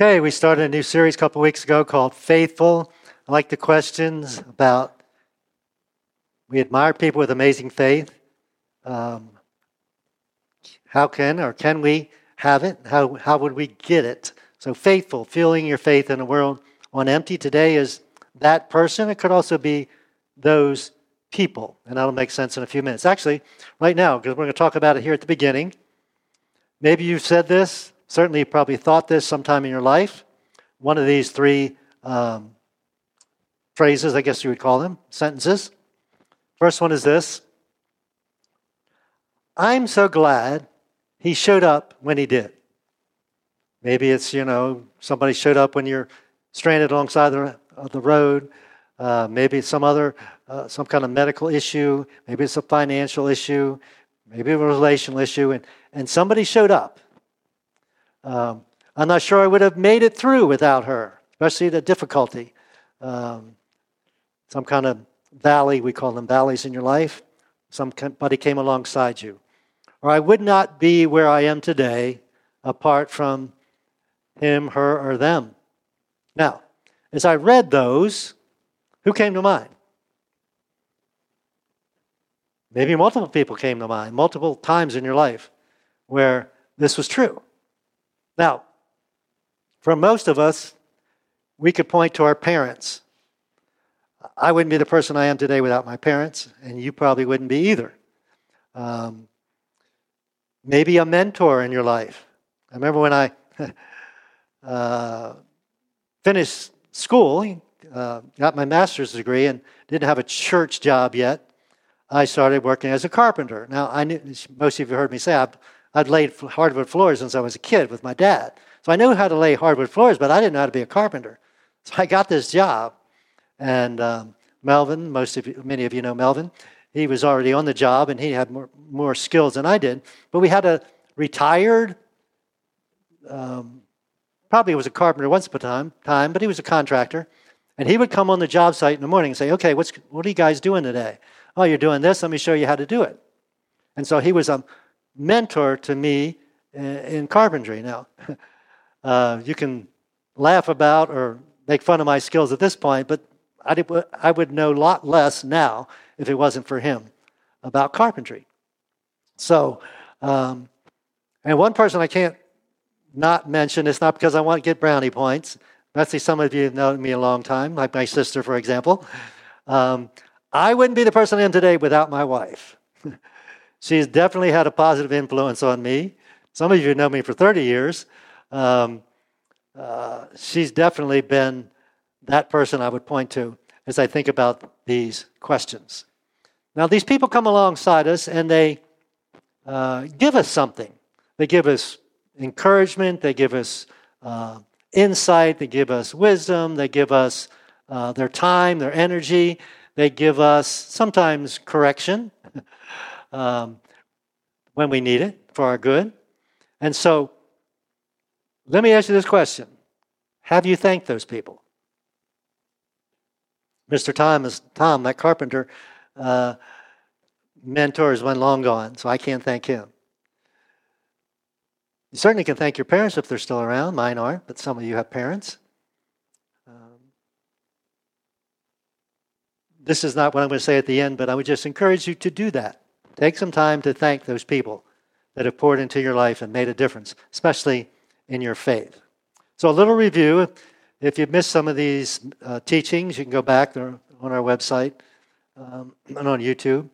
Okay, we started a new series a couple weeks ago called Faithful. I like the questions about we admire people with amazing faith. Um, how can or can we have it? How, how would we get it? So, faithful, fueling your faith in a world on empty today is that person. It could also be those people. And that'll make sense in a few minutes. Actually, right now, because we're going to talk about it here at the beginning. Maybe you've said this, Certainly, you probably thought this sometime in your life. One of these three um, phrases, I guess you would call them, sentences. First one is this I'm so glad he showed up when he did. Maybe it's, you know, somebody showed up when you're stranded alongside the, of the road. Uh, maybe some other, uh, some kind of medical issue. Maybe it's a financial issue. Maybe a relational issue. And, and somebody showed up. Um, I'm not sure I would have made it through without her, especially the difficulty. Um, some kind of valley, we call them valleys in your life. Somebody came alongside you. Or I would not be where I am today apart from him, her, or them. Now, as I read those, who came to mind? Maybe multiple people came to mind, multiple times in your life where this was true. Now, for most of us, we could point to our parents. I wouldn't be the person I am today without my parents, and you probably wouldn't be either. Um, maybe a mentor in your life. I remember when I uh, finished school, uh, got my master's degree, and didn't have a church job yet. I started working as a carpenter. Now, I knew most of you heard me say I've I'd laid hardwood floors since I was a kid with my dad. So I knew how to lay hardwood floors, but I didn't know how to be a carpenter. So I got this job. And um, Melvin, most of you, many of you know Melvin, he was already on the job and he had more, more skills than I did. But we had a retired, um, probably was a carpenter once upon a time, but he was a contractor. And he would come on the job site in the morning and say, okay, what's, what are you guys doing today? Oh, you're doing this. Let me show you how to do it. And so he was a mentor to me in carpentry. Now, uh, you can laugh about or make fun of my skills at this point, but I, did, I would know a lot less now if it wasn't for him about carpentry. So, um, and one person I can't not mention, it's not because I want to get brownie points. Betsy, some of you have known me a long time, like my sister, for example. Um, I wouldn't be the person I am today without my wife. She's definitely had a positive influence on me. Some of you know me for 30 years. Um, uh, she's definitely been that person I would point to as I think about these questions. Now, these people come alongside us and they uh, give us something. They give us encouragement, they give us uh, insight, they give us wisdom, they give us uh, their time, their energy, they give us sometimes correction. um, when we need it for our good. And so, let me ask you this question Have you thanked those people? Mr. Tom is Tom, that carpenter uh, mentor is one long gone, so I can't thank him. You certainly can thank your parents if they're still around. Mine aren't, but some of you have parents. Um, this is not what I'm going to say at the end, but I would just encourage you to do that. Take some time to thank those people that have poured into your life and made a difference, especially in your faith. So, a little review. If you've missed some of these uh, teachings, you can go back. They're on our website um, and on YouTube.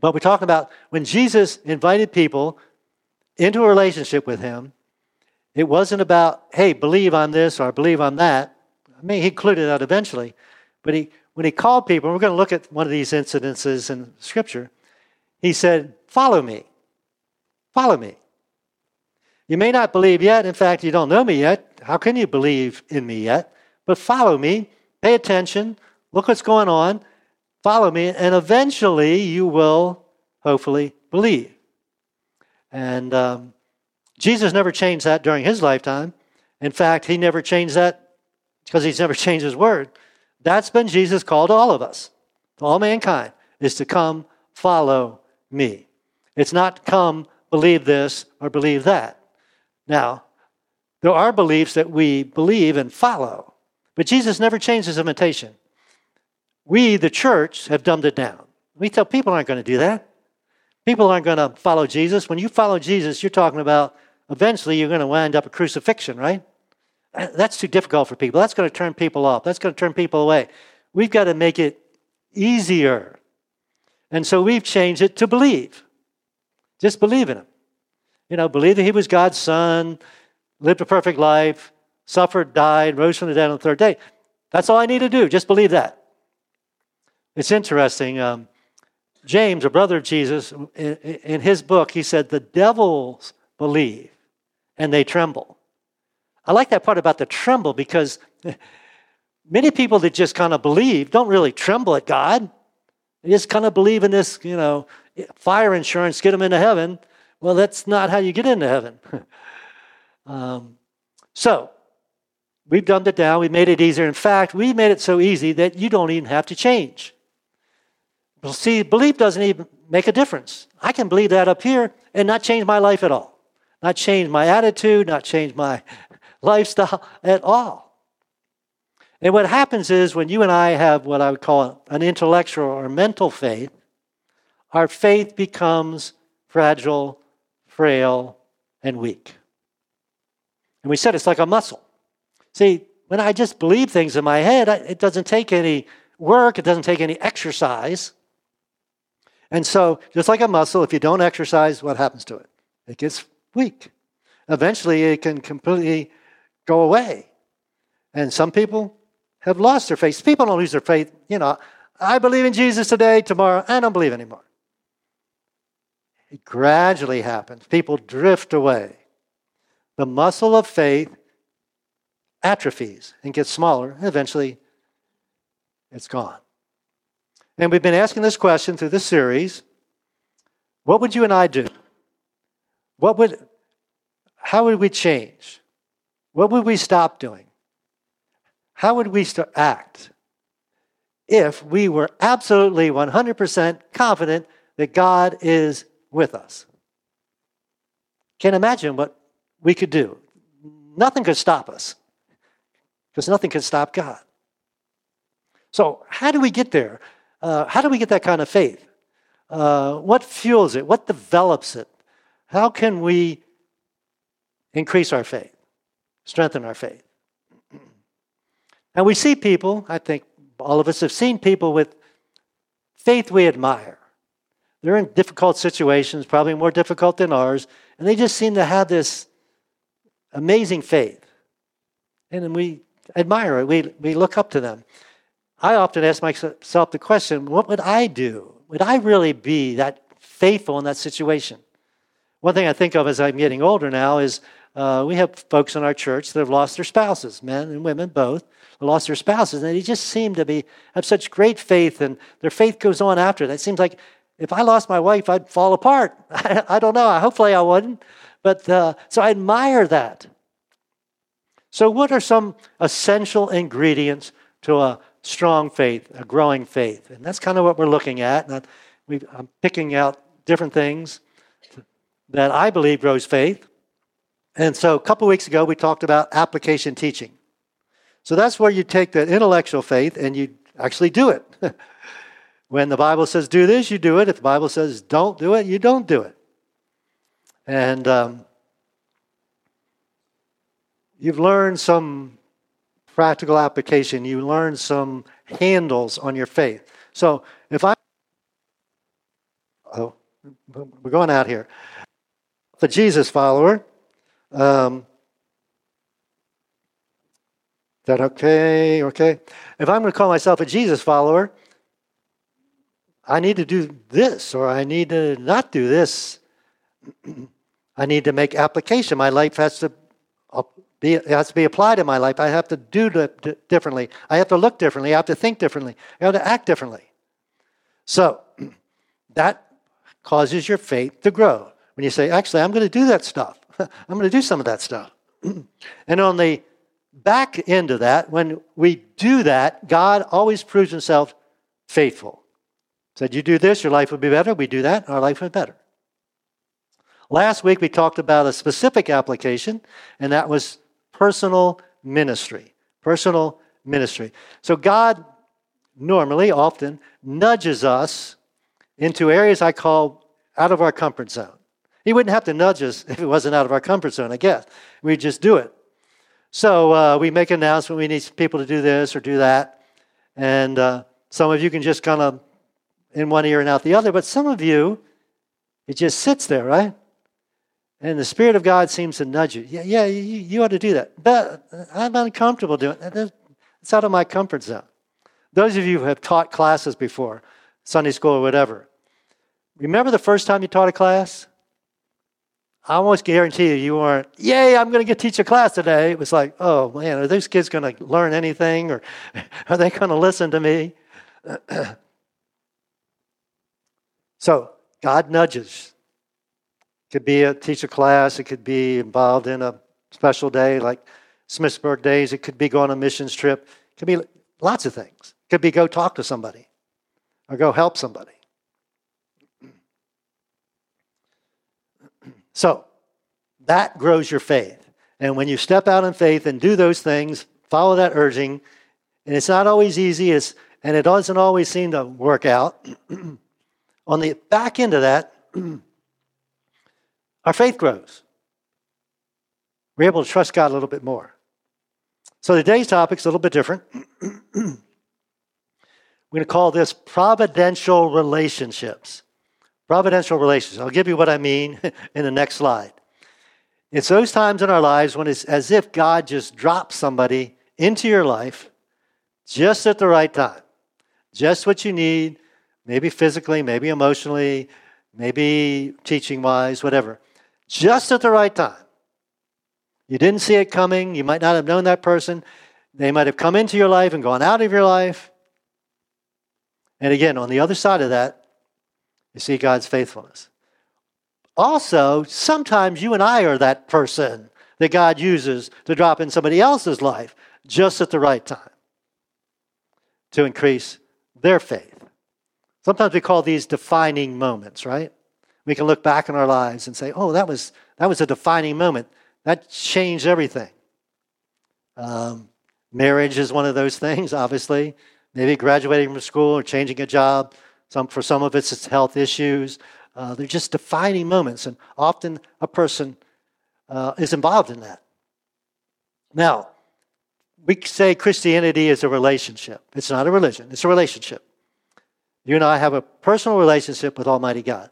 But we're talking about when Jesus invited people into a relationship with him, it wasn't about, hey, believe on this or believe on that. I mean, he included that eventually. But he, when he called people, we're going to look at one of these incidences in Scripture. He said, Follow me. Follow me. You may not believe yet. In fact, you don't know me yet. How can you believe in me yet? But follow me. Pay attention. Look what's going on. Follow me. And eventually you will hopefully believe. And um, Jesus never changed that during his lifetime. In fact, he never changed that because he's never changed his word. That's been Jesus' call to all of us, to all mankind, is to come follow me. It's not come, believe this, or believe that. Now, There are beliefs that we believe and follow, but Jesus never changed his invitation. We, the church, have dumbed it down. We tell people aren't going to do that. People aren't going to follow Jesus. When you follow Jesus, you're talking about eventually you're going to wind up a crucifixion, right? That's too difficult for people. That's going to turn people off. That's going to turn people away. We've got to make it easier. And so we've changed it to believe. Just believe in him. You know, believe that he was God's son, lived a perfect life, suffered, died, rose from the dead on the third day. That's all I need to do. Just believe that. It's interesting. Um, James, a brother of Jesus, in, in his book, he said, The devils believe and they tremble. I like that part about the tremble because many people that just kind of believe don't really tremble at God. They just kind of believe in this, you know, fire insurance, get them into heaven. Well, that's not how you get into heaven. um, so, we've dumbed it down. We've made it easier. In fact, we made it so easy that you don't even have to change. Well, see, belief doesn't even make a difference. I can believe that up here and not change my life at all, not change my attitude, not change my lifestyle at all. And what happens is when you and I have what I would call an intellectual or mental faith, our faith becomes fragile, frail, and weak. And we said it's like a muscle. See, when I just believe things in my head, it doesn't take any work, it doesn't take any exercise. And so, just like a muscle, if you don't exercise, what happens to it? It gets weak. Eventually, it can completely go away. And some people have lost their faith. People don't lose their faith. You know, I believe in Jesus today, tomorrow, I don't believe anymore. It gradually happens. People drift away. The muscle of faith atrophies and gets smaller, and eventually it's gone. And we've been asking this question through this series. What would you and I do? What would how would we change? What would we stop doing? How would we start, act if we were absolutely 100% confident that God is with us? Can't imagine what we could do. Nothing could stop us because nothing could stop God. So, how do we get there? Uh, how do we get that kind of faith? Uh, what fuels it? What develops it? How can we increase our faith, strengthen our faith? And we see people, I think all of us have seen people with faith we admire. They're in difficult situations, probably more difficult than ours, and they just seem to have this amazing faith. And we admire it, we, we look up to them. I often ask myself the question what would I do? Would I really be that faithful in that situation? One thing I think of as I'm getting older now is uh, we have folks in our church that have lost their spouses, men and women both, lost their spouses, and they just seem to be have such great faith, and their faith goes on after that. It seems like if I lost my wife, I'd fall apart. I, I don't know. Hopefully, I wouldn't. But uh, so I admire that. So, what are some essential ingredients to a strong faith, a growing faith. And that's kind of what we're looking at. And I'm picking out different things that I believe grows faith. And so a couple weeks ago, we talked about application teaching. So that's where you take that intellectual faith and you actually do it. when the Bible says do this, you do it. If the Bible says don't do it, you don't do it. And um, you've learned some practical application. You learn some handles on your faith. So if I, oh, we're going out here. The Jesus follower, um, is that okay? Okay. If I'm going to call myself a Jesus follower, I need to do this or I need to not do this. I need to make application. My life has to be, has to be applied in my life. I have to do differently. I have to look differently. I have to think differently. I have to act differently. So that causes your faith to grow. When you say, actually, I'm going to do that stuff, I'm going to do some of that stuff. and on the back into that, when we do that, God always proves himself faithful. Said, you do this, your life would be better. We do that, our life would be better. Last week we talked about a specific application, and that was personal ministry. Personal ministry. So God normally, often, nudges us into areas I call out of our comfort zone. He wouldn't have to nudge us if it wasn't out of our comfort zone, I guess. We'd just do it. So uh, we make an announcement, we need people to do this or do that. And uh, some of you can just kind of in one ear and out the other, but some of you, it just sits there, right? And the Spirit of God seems to nudge you. Yeah, yeah, you, you ought to do that. But I'm uncomfortable doing it. It's out of my comfort zone. Those of you who have taught classes before, Sunday school or whatever, remember the first time you taught a class? I almost guarantee you, you weren't, yay, I'm going to get teach a class today. It was like, oh man, are those kids going to learn anything or are they going to listen to me? so, God nudges. It could be a teach a class, it could be involved in a special day like Smithsburg Days, it could be go on a missions trip, it could be lots of things. It could be go talk to somebody or go help somebody. So that grows your faith. And when you step out in faith and do those things, follow that urging, and it's not always easy, it's, and it doesn't always seem to work out. On the back end of that, our faith grows. We're able to trust God a little bit more. So today's topic is a little bit different. We're going to call this providential relationships. Providential relations. I'll give you what I mean in the next slide. It's those times in our lives when it's as if God just drops somebody into your life just at the right time. Just what you need, maybe physically, maybe emotionally, maybe teaching wise, whatever. Just at the right time. You didn't see it coming. You might not have known that person. They might have come into your life and gone out of your life. And again, on the other side of that, you see God's faithfulness. Also, sometimes you and I are that person that God uses to drop in somebody else's life just at the right time to increase their faith. Sometimes we call these defining moments, right? We can look back in our lives and say, oh, that was, that was a defining moment. That changed everything. Um, marriage is one of those things, obviously. Maybe graduating from school or changing a job. Some, for some of us, it's health issues. Uh, they're just defining moments, and often a person uh, is involved in that. Now, we say Christianity is a relationship. It's not a religion, it's a relationship. You and I have a personal relationship with Almighty God.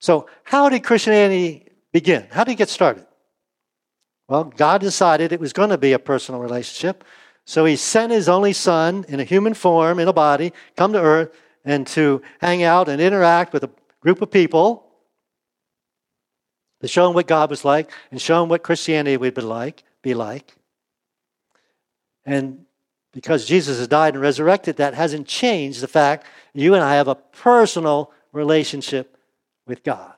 So, how did Christianity begin? How did it get started? Well, God decided it was going to be a personal relationship. So he sent his only son in a human form, in a body, come to earth and to hang out and interact with a group of people to show them what God was like and show them what Christianity would be like, be like. And because Jesus has died and resurrected, that hasn't changed the fact you and I have a personal relationship with God.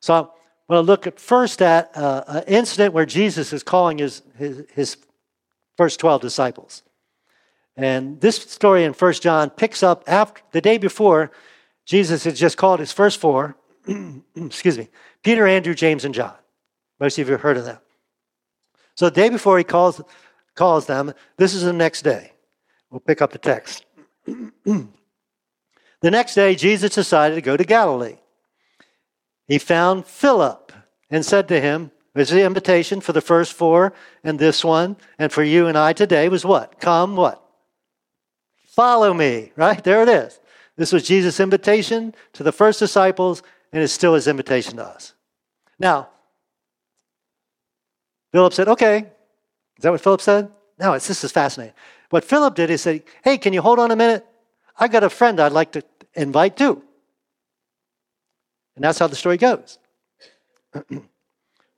So I want to look at first at uh, an incident where Jesus is calling his, his, his first 12 disciples. And this story in 1 John picks up after the day before Jesus had just called his first four, excuse me, Peter, Andrew, James, and John. Most of you have heard of them. So the day before he calls, calls them, this is the next day. We'll pick up the text. the next day, Jesus decided to go to Galilee. He found Philip and said to him, "There's the invitation for the first four and this one, and for you and I today was what? Come, what? Follow me, right? There it is. This was Jesus' invitation to the first disciples, and it's still his invitation to us. Now, Philip said, Okay. Is that what Philip said? No, it's, this is fascinating. What Philip did is say, Hey, can you hold on a minute? I got a friend I'd like to invite too. And that's how the story goes.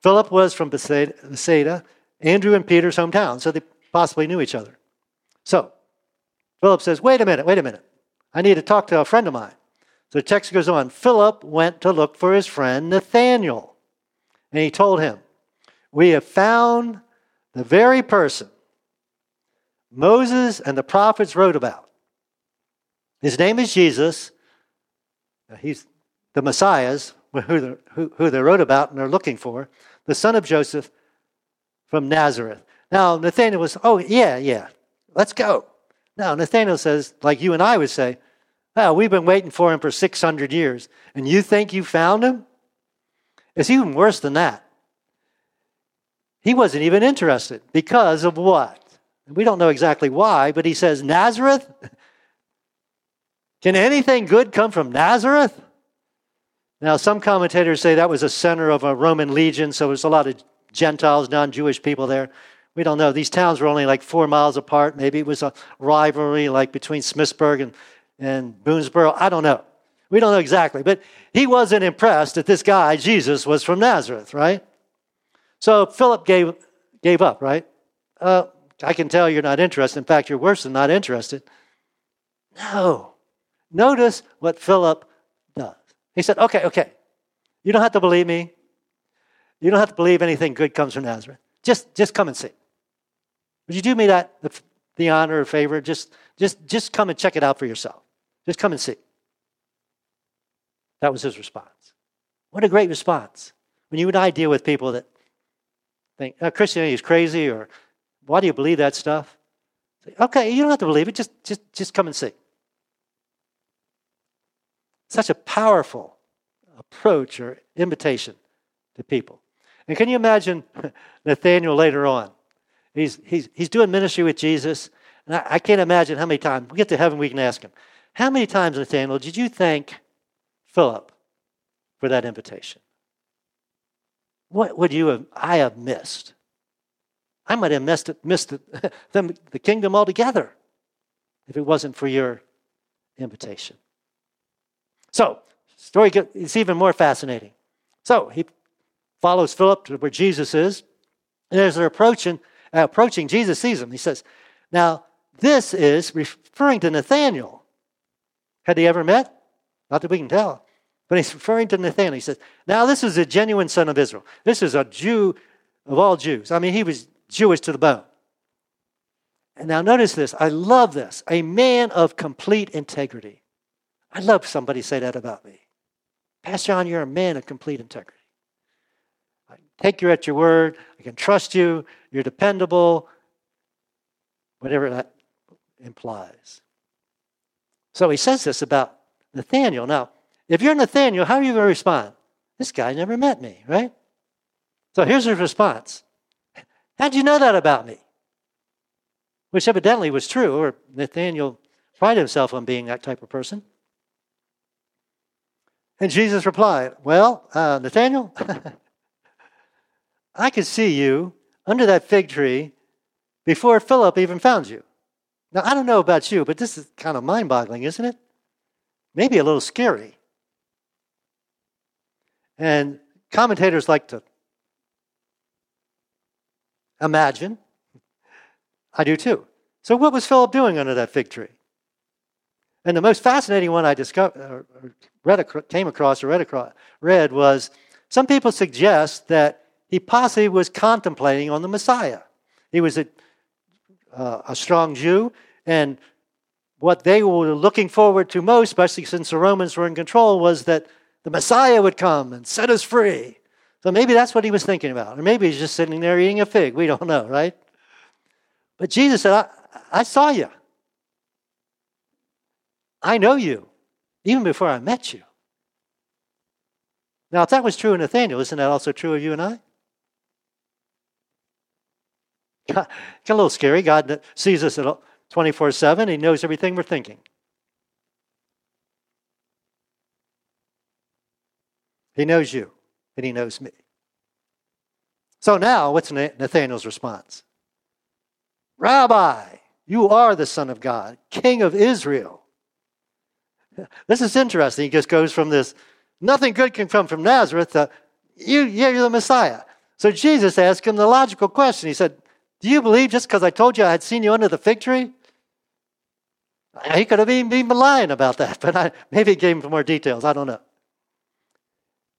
Philip was from Bethsaida, Andrew and Peter's hometown, so they possibly knew each other. So Philip says, Wait a minute, wait a minute. I need to talk to a friend of mine. So the text goes on Philip went to look for his friend Nathanael. And he told him, We have found the very person Moses and the prophets wrote about. His name is Jesus. He's the Messiahs, who, who, who they wrote about and are looking for, the son of Joseph from Nazareth. Now, Nathanael was, oh, yeah, yeah, let's go. Now, Nathanael says, like you and I would say, oh, we've been waiting for him for 600 years, and you think you found him? It's even worse than that. He wasn't even interested because of what? We don't know exactly why, but he says, Nazareth? Can anything good come from Nazareth? Now, some commentators say that was a center of a Roman legion, so there's a lot of Gentiles, non Jewish people there. We don't know. These towns were only like four miles apart. Maybe it was a rivalry like between Smithsburg and, and Boonsboro. I don't know. We don't know exactly. But he wasn't impressed that this guy, Jesus, was from Nazareth, right? So Philip gave, gave up, right? Uh, I can tell you're not interested. In fact, you're worse than not interested. No. Notice what Philip does. He said, Okay, okay. You don't have to believe me. You don't have to believe anything good comes from Nazareth. Just, just come and see. Would you do me that the, the honor or favor? Just, just, just come and check it out for yourself. Just come and see. That was his response. What a great response. When you and I deal with people that think oh, Christianity is crazy or why do you believe that stuff? Say, okay, you don't have to believe it. Just, just, just come and see. Such a powerful approach or invitation to people. And can you imagine Nathaniel later on? He's, he's, he's doing ministry with Jesus. And I, I can't imagine how many times, we get to heaven, we can ask him, how many times, Nathaniel, did you thank Philip for that invitation? What would you have, I have missed? I might have missed, it, missed it, the, kingdom altogether if it wasn't for your invitation. So, story gets even more fascinating. So he follows Philip to where Jesus is, and as they're approaching, Uh, approaching, Jesus sees him. He says, "Now this is referring to Nathaniel. Had they ever met? Not that we can tell, but he's referring to Nathaniel. He says, "Now this is a genuine son of Israel. This is a Jew of all Jews. I mean, he was Jewish to the bone." And now notice this. I love this. A man of complete integrity. I love somebody say that about me. Pastor John, you're a man of complete integrity. Take you at your word. I can trust you. You're dependable. Whatever that implies. So he says this about Nathaniel. Now, if you're Nathaniel, how are you going to respond? This guy never met me, right? So here's his response How'd you know that about me? Which evidently was true, or Nathaniel prided himself on being that type of person. And Jesus replied, Well, uh, Nathaniel, I could see you under that fig tree before Philip even found you. Now, I don't know about you, but this is kind of mind boggling, isn't it? Maybe a little scary. And commentators like to imagine. I do too. So, what was Philip doing under that fig tree? And the most fascinating one I discovered, uh, read, came across or read, across, read was some people suggest that he possibly was contemplating on the Messiah. He was a, uh, a strong Jew, and what they were looking forward to most, especially since the Romans were in control, was that the Messiah would come and set us free. So maybe that's what he was thinking about. Or maybe he's just sitting there eating a fig. We don't know, right? But Jesus said, I, I saw you. I know you, even before I met you. Now, if that was true of Nathaniel, isn't that also true of you and I? Got a little scary. God sees us at 24 7. He knows everything we're thinking. He knows you, and He knows me. So now, what's Nathaniel's response? Rabbi, you are the Son of God, King of Israel. This is interesting. He just goes from this, nothing good can come from Nazareth, to, you, yeah, you're the Messiah. So Jesus asked him the logical question. He said, Do you believe just because I told you I had seen you under the fig tree? He could have even been lying about that, but I, maybe he gave him more details. I don't know.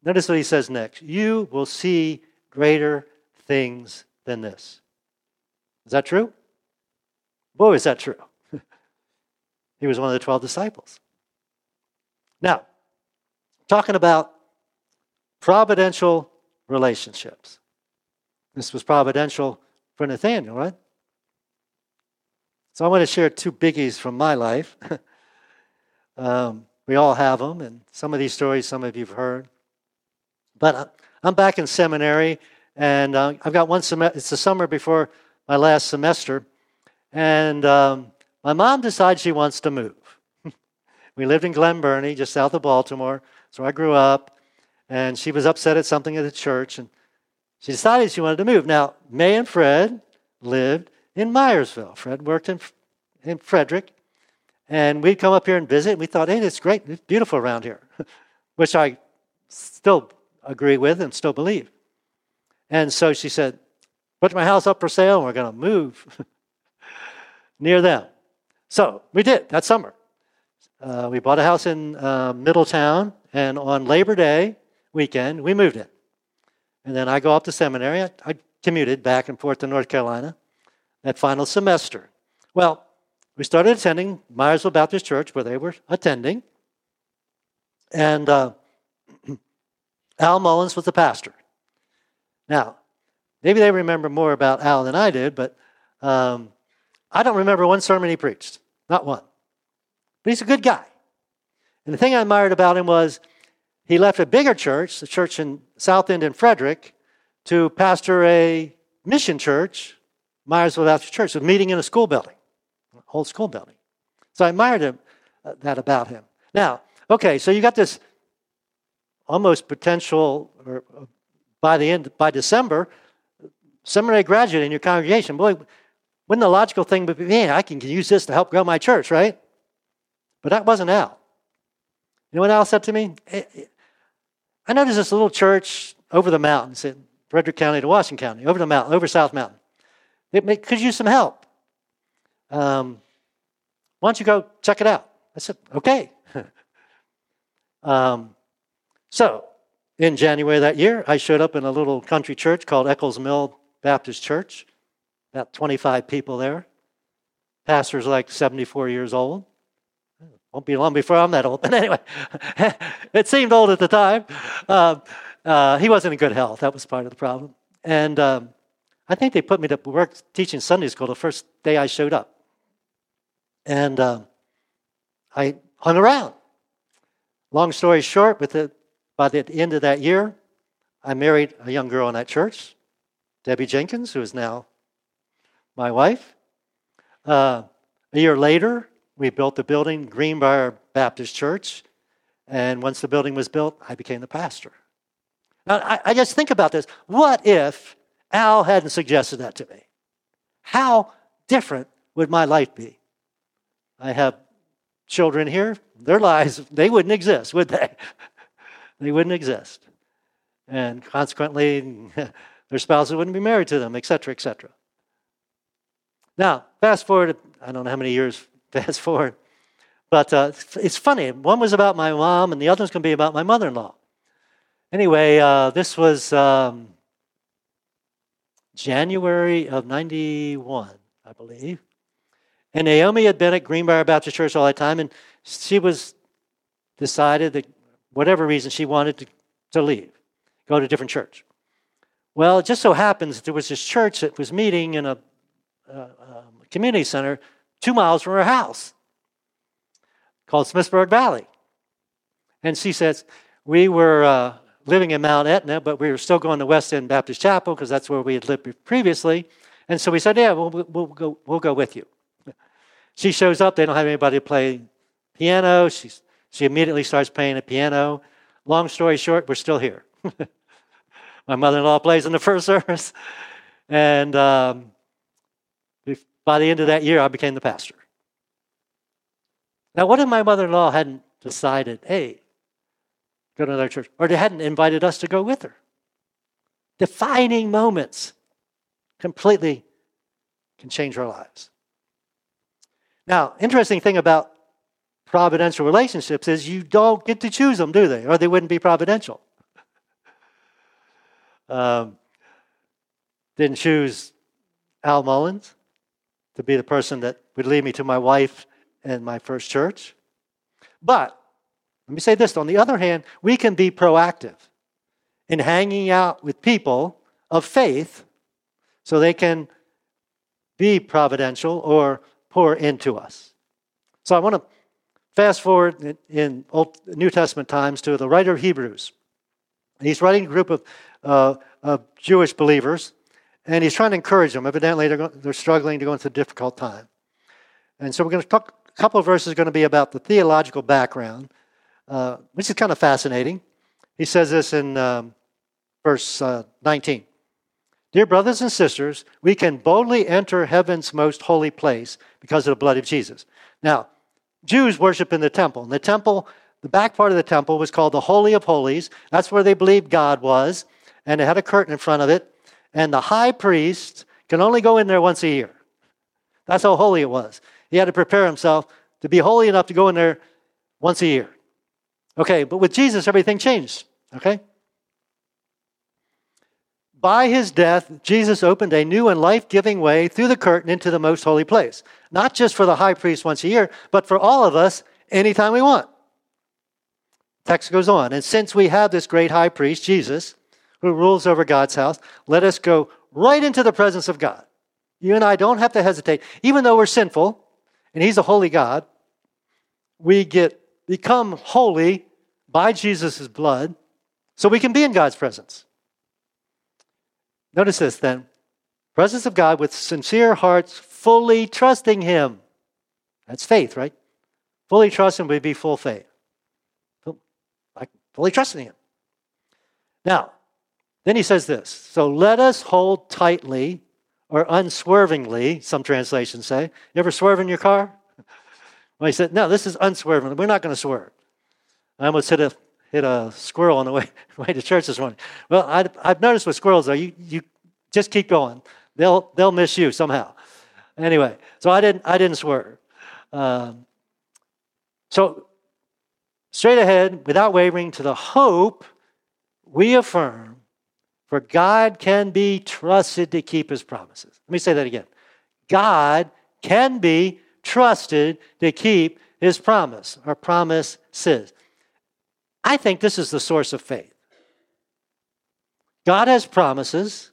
Notice what he says next. You will see greater things than this. Is that true? Boy, is that true. he was one of the 12 disciples. Now, talking about providential relationships. This was providential for Nathaniel, right? So I want to share two biggies from my life. um, we all have them, and some of these stories, some of you've heard. But I'm back in seminary, and uh, I've got one semester. It's the summer before my last semester, and um, my mom decides she wants to move. we lived in Glen Burnie, just south of Baltimore, so I grew up, and she was upset at something at the church, and she decided she wanted to move. Now, May and Fred lived in Myersville. Fred worked in, in Frederick, and we'd come up here and visit. And we thought, hey, it's great, it's beautiful around here, which I still agree with and still believe. And so she said, put my house up for sale, and we're going to move near them. So we did that summer. Uh, we bought a house in uh, Middletown, and on Labor Day weekend, we moved in. And then I go up to seminary. I, I commuted back and forth to North Carolina that final semester. Well, we started attending Myersville Baptist Church where they were attending. And uh, Al Mullins was the pastor. Now, maybe they remember more about Al than I did, but um, I don't remember one sermon he preached. Not one. But he's a good guy. And the thing I admired about him was he left a bigger church, the church in South End in Frederick, to pastor a mission church, Myersville Baptist Church, a meeting in a school building a whole school building. So I admired him, uh, that about him. Now, okay, so you got this almost potential, or uh, by the end, by December, seminary graduate in your congregation. Boy, wouldn't the logical thing be, man, I can use this to help grow my church, right? But that wasn't Al. You know what Al said to me? Eh, eh, I know there's this little church over the mountains in Frederick County to Washington County, over the mountain, over South Mountain. It could use some help. Um, why don't you go check it out? I said, okay. um, so, in January that year, I showed up in a little country church called Eakles Mill Baptist Church, about 25 people there. Pastor's like 74 years old. Won't be long before I'm that old. But anyway, it seemed old at the time. Uh, uh, he wasn't in good health. That was part of the problem. And um, I think they put me to work teaching Sunday school the first day I showed up. And uh, I hung around. Long story short, with the, by the end of that year, I married a young girl in that church, Debbie Jenkins, who is now my wife. Uh, a year later, we built the building, Greenbrier Baptist Church. And once the building was built, I became the pastor. Now, I, I just think about this. What if Al hadn't suggested that to me? How different would my life be? I have children here, their lives, they wouldn't exist, would they? they wouldn't exist. And consequently, their spouses wouldn't be married to them, etc., etc. Now, fast forward, I don't know how many years fast forward, but uh, it's funny. One was about my mom, and the other was going to be about my mother in law. Anyway, uh, this was um, January of 91, I believe. And Naomi had been at Greenbrier Baptist Church all that time, and she was decided that whatever reason she wanted to, to leave, go to a different church. Well, it just so happens that there was this church that was meeting in a, a community center two miles from her house called Smithsburg Valley. And she says, We were uh, living in Mount Aetna, but we were still going to West End Baptist Chapel because that's where we had lived previously. And so we said, Yeah, we'll, we'll, go, we'll go with you. She shows up, they don't have anybody to play piano. She's, she immediately starts playing the piano. Long story short, we're still here. My mother in law plays in the first service. And um, by the end of that year, I became the pastor. Now, what if my mother in law hadn't decided, hey, go to another church, or they hadn't invited us to go with her? Defining moments completely can change our lives. Now, interesting thing about providential relationships is you don't get to choose them, do they? Or they wouldn't be providential. um, didn't choose Al Mullins to be the person that would lead me to my wife and my first church. But let me say this on the other hand, we can be proactive in hanging out with people of faith so they can be providential or pour into us. So I want to fast forward in Old, New Testament times to the writer of Hebrews. He's writing a group of, uh, of Jewish believers, and he's trying to encourage them. Evidently, they're, they're struggling to go into a difficult time. And so we're going to talk, a couple of verses are going to be about the theological background, uh, which is kind of fascinating. He says this in um, verse uh, 19. Dear brothers and sisters, we can boldly enter heaven's most holy place because of the blood of Jesus. Now, Jews worship in the temple. And the temple, the back part of the temple was called the Holy of Holies. That's where they believed God was. And it had a curtain in front of it. And the high priest can only go in there once a year. That's how holy it was. He had to prepare himself to be holy enough to go in there once a year. Okay, but with Jesus, everything changed. Okay? By his death, Jesus opened a new and life giving way through the curtain into the most holy place. Not just for the high priest once a year, but for all of us anytime we want. Text goes on. And since we have this great high priest, Jesus, who rules over God's house, let us go right into the presence of God. You and I don't have to hesitate. Even though we're sinful, and he's a holy God, we get become holy by Jesus' blood so we can be in God's presence. Notice this then presence of God with sincere hearts, fully trusting Him. That's faith, right? Fully trusting would be full faith. Like fully trusting Him. Now, then he says this So let us hold tightly or unswervingly, some translations say. You ever swerve in your car? Well, he said, No, this is unswerving. We're not going to swerve. I almost hit a hit a squirrel on the way, way to church this morning. Well, I, have noticed with squirrels, though, you, you just keep going. They'll, they'll miss you somehow. Anyway, so I didn't, I didn't swerve. Um, so, straight ahead, without wavering, to the hope we affirm, for God can be trusted to keep his promises. Let me say that again. God can be trusted to keep his promise, or promises. I think this is the source of faith. God has promises.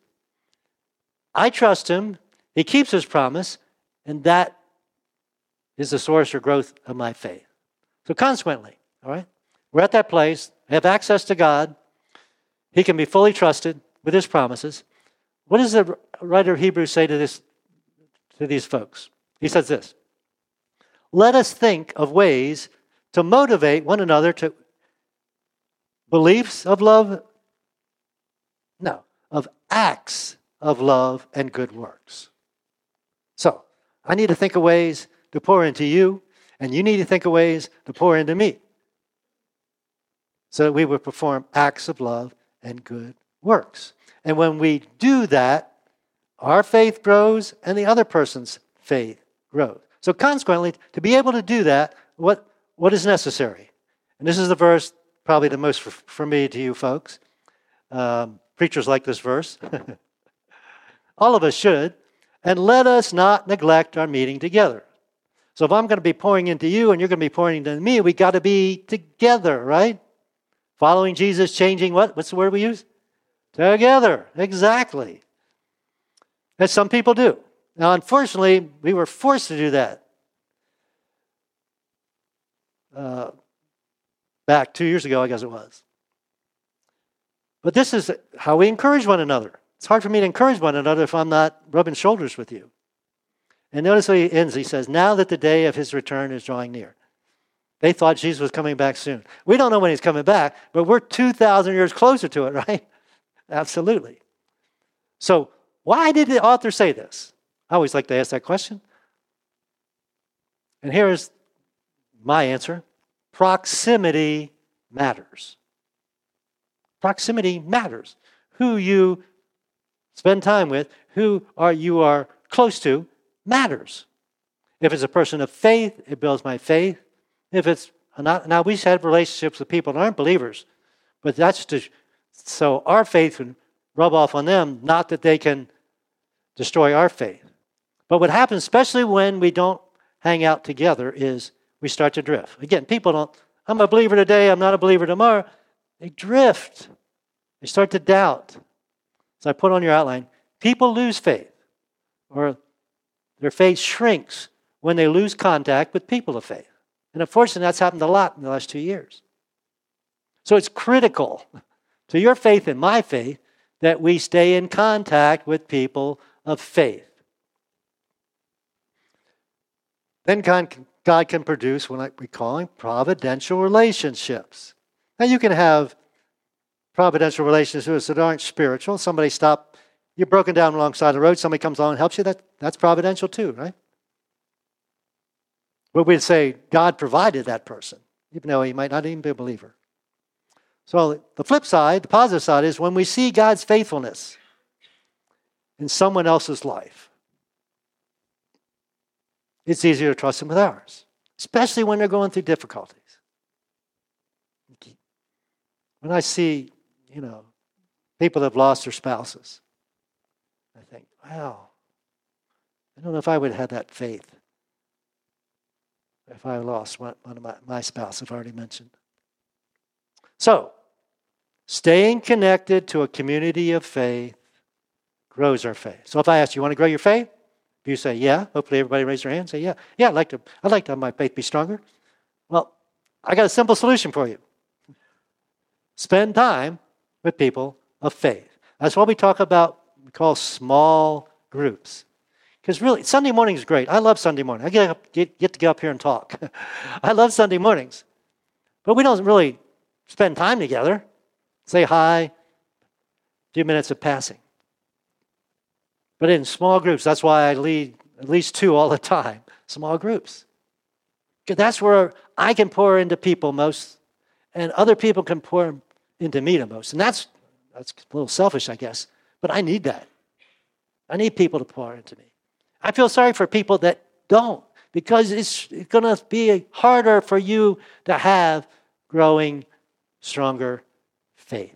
I trust Him. He keeps His promise, and that is the source or growth of my faith. So, consequently, all right, we're at that place, have access to God. He can be fully trusted with His promises. What does the writer of Hebrews say to, this, to these folks? He says this Let us think of ways to motivate one another to beliefs of love? No, of acts of love and good works. So, I need to think of ways to pour into you, and you need to think of ways to pour into me. So that we would perform acts of love and good works. And when we do that, our faith grows and the other person's faith grows. So, consequently, to be able to do that, what, what is necessary? And this is the verse probably the most for, me to you folks. Um, preachers like this verse. All of us should. And let us not neglect our meeting together. So if I'm going to be pouring into you and you're going to be pouring into me, we got to be together, right? Following Jesus, changing what? What's the word we use? Together. Exactly. As some people do. Now, unfortunately, we were forced to do that. Uh, back two years ago, I guess it was. But this is how we encourage one another. It's hard for me to encourage one another if I'm not rubbing shoulders with you. And notice how he ends. He says, Now that the day of his return is drawing near. They thought Jesus was coming back soon. We don't know when he's coming back, but we're 2,000 years closer to it, right? Absolutely. So, why did the author say this? I always like to ask that question. And here's my answer Proximity matters. Proximity matters. Who you spend time with, who are you are close to, matters. If it's a person of faith, it builds my faith. If it's not, now we've had relationships with people that aren't believers, but that's to so our faith can rub off on them, not that they can destroy our faith. But what happens, especially when we don't hang out together, is we start to drift. Again, people don't, I'm a believer today, I'm not a believer tomorrow. They drift. They start to doubt. So I put on your outline People lose faith, or their faith shrinks when they lose contact with people of faith. And unfortunately, that's happened a lot in the last two years. So it's critical to your faith and my faith that we stay in contact with people of faith. Then God can produce what I we call providential relationships. Now, you can have providential relationships that aren't spiritual. Somebody stop, you're broken down alongside the road, somebody comes along and helps you. That, that's providential too, right? But we'd say God provided that person, even though he might not even be a believer. So the flip side, the positive side, is when we see God's faithfulness in someone else's life, it's easier to trust Him with ours, especially when they're going through difficulties. When I see, you know, people that have lost their spouses, I think, wow, I don't know if I would have had that faith if I lost one, one of my, my spouse, I've already mentioned. So, staying connected to a community of faith grows our faith. So if I ask you, want to grow your faith? If you say, yeah, hopefully everybody raise their hand say, yeah, yeah, I'd like to, I'd like to have my faith be stronger. Well, I got a simple solution for you. Spend time with people of faith. That's what we talk about, we call small groups. Because really, Sunday morning is great. I love Sunday morning. I get, up, get, get to get up here and talk. I love Sunday mornings. But we don't really spend time together. Say hi, a few minutes of passing. But in small groups, that's why I lead at least two all the time. Small groups. Because that's where I can pour into people most, and other people can pour into me the most. And that's, that's a little selfish, I guess. But I need that. I need people to pour into me. I feel sorry for people that don't because it's going to be harder for you to have growing, stronger faith.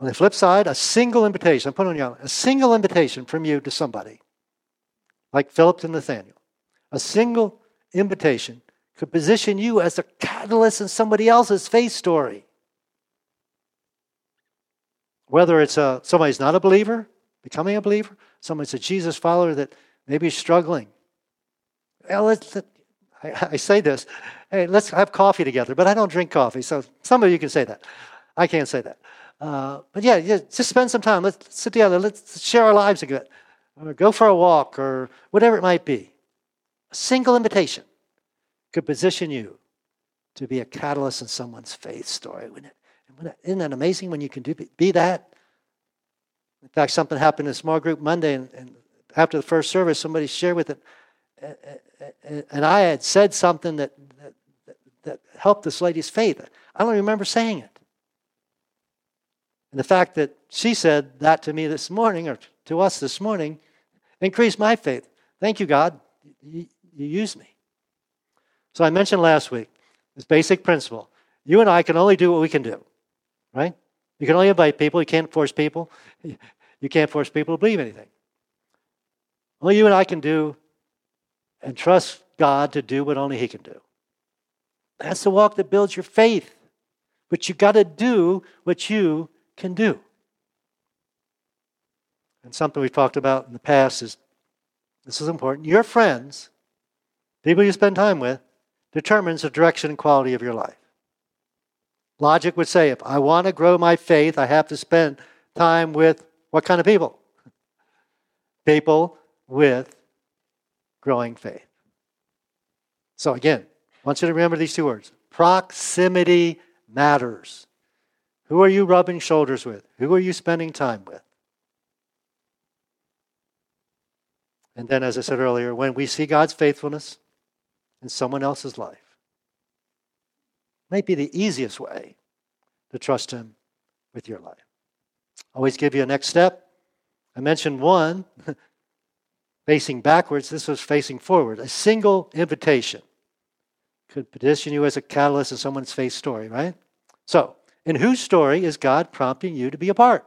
On the flip side, a single invitation, I'm putting on you, a single invitation from you to somebody, like Philip to Nathaniel, a single invitation could position you as a catalyst in somebody else's faith story. Whether it's a, somebody's not a believer, becoming a believer, someone's a Jesus follower that maybe is struggling. Well, let's, I, I say this, hey, let's have coffee together, but I don't drink coffee, so some of you can say that. I can't say that. Uh, but yeah, yeah, just spend some time. Let's sit together. Let's share our lives a bit. Or go for a walk or whatever it might be. A single invitation could position you to be a catalyst in someone's faith story. Isn't that amazing when you can do, be that? In fact, something happened in a small group Monday, and, and after the first service, somebody shared with it, and I had said something that, that, that helped this lady's faith. I don't remember saying it. And the fact that she said that to me this morning, or to us this morning, increased my faith. Thank you, God. You, you used me. So I mentioned last week this basic principle. You and I can only do what we can do, right? You can only invite people. You can't force people. You can't force people to believe anything. All you and I can do and trust God to do what only He can do. That's the walk that builds your faith. But you got to do what you can do. And something we've talked about in the past is this is important. Your friends, people you spend time with, determines the direction and quality of your life. Logic would say if I want to grow my faith, I have to spend time with what kind of people? People with growing faith. So, again, I want you to remember these two words proximity matters. Who are you rubbing shoulders with? Who are you spending time with? And then, as I said earlier, when we see God's faithfulness in someone else's life, might be the easiest way to trust Him with your life. Always give you a next step. I mentioned one, facing backwards. This was facing forward. A single invitation could position you as a catalyst in someone's faith story, right? So, in whose story is God prompting you to be a part?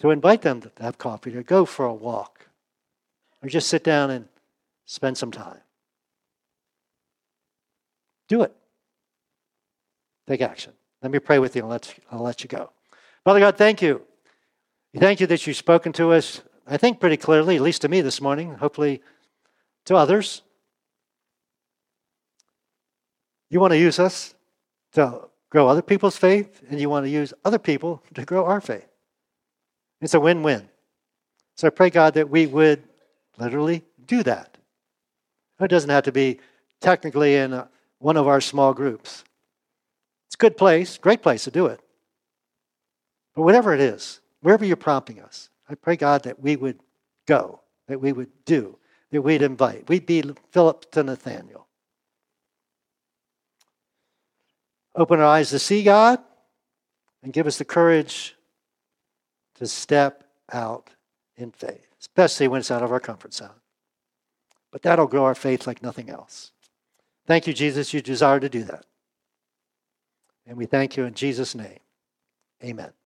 To invite them to have coffee, to go for a walk, or just sit down and spend some time. Do it. Take action. Let me pray with you and let, I'll let you go. Father God, thank you. Thank you that you've spoken to us, I think, pretty clearly, at least to me this morning, hopefully to others. You want to use us to grow other people's faith, and you want to use other people to grow our faith. It's a win win. So I pray, God, that we would literally do that. It doesn't have to be technically in a, one of our small groups. It's a good place, great place to do it. But whatever it is, wherever you're prompting us, I pray, God, that we would go, that we would do, that we'd invite. We'd be Philip to Nathaniel. Open our eyes to see God and give us the courage to step out in faith, especially when it's out of our comfort zone. But that'll grow our faith like nothing else. Thank you, Jesus. You desire to do that. And we thank you in Jesus' name. Amen.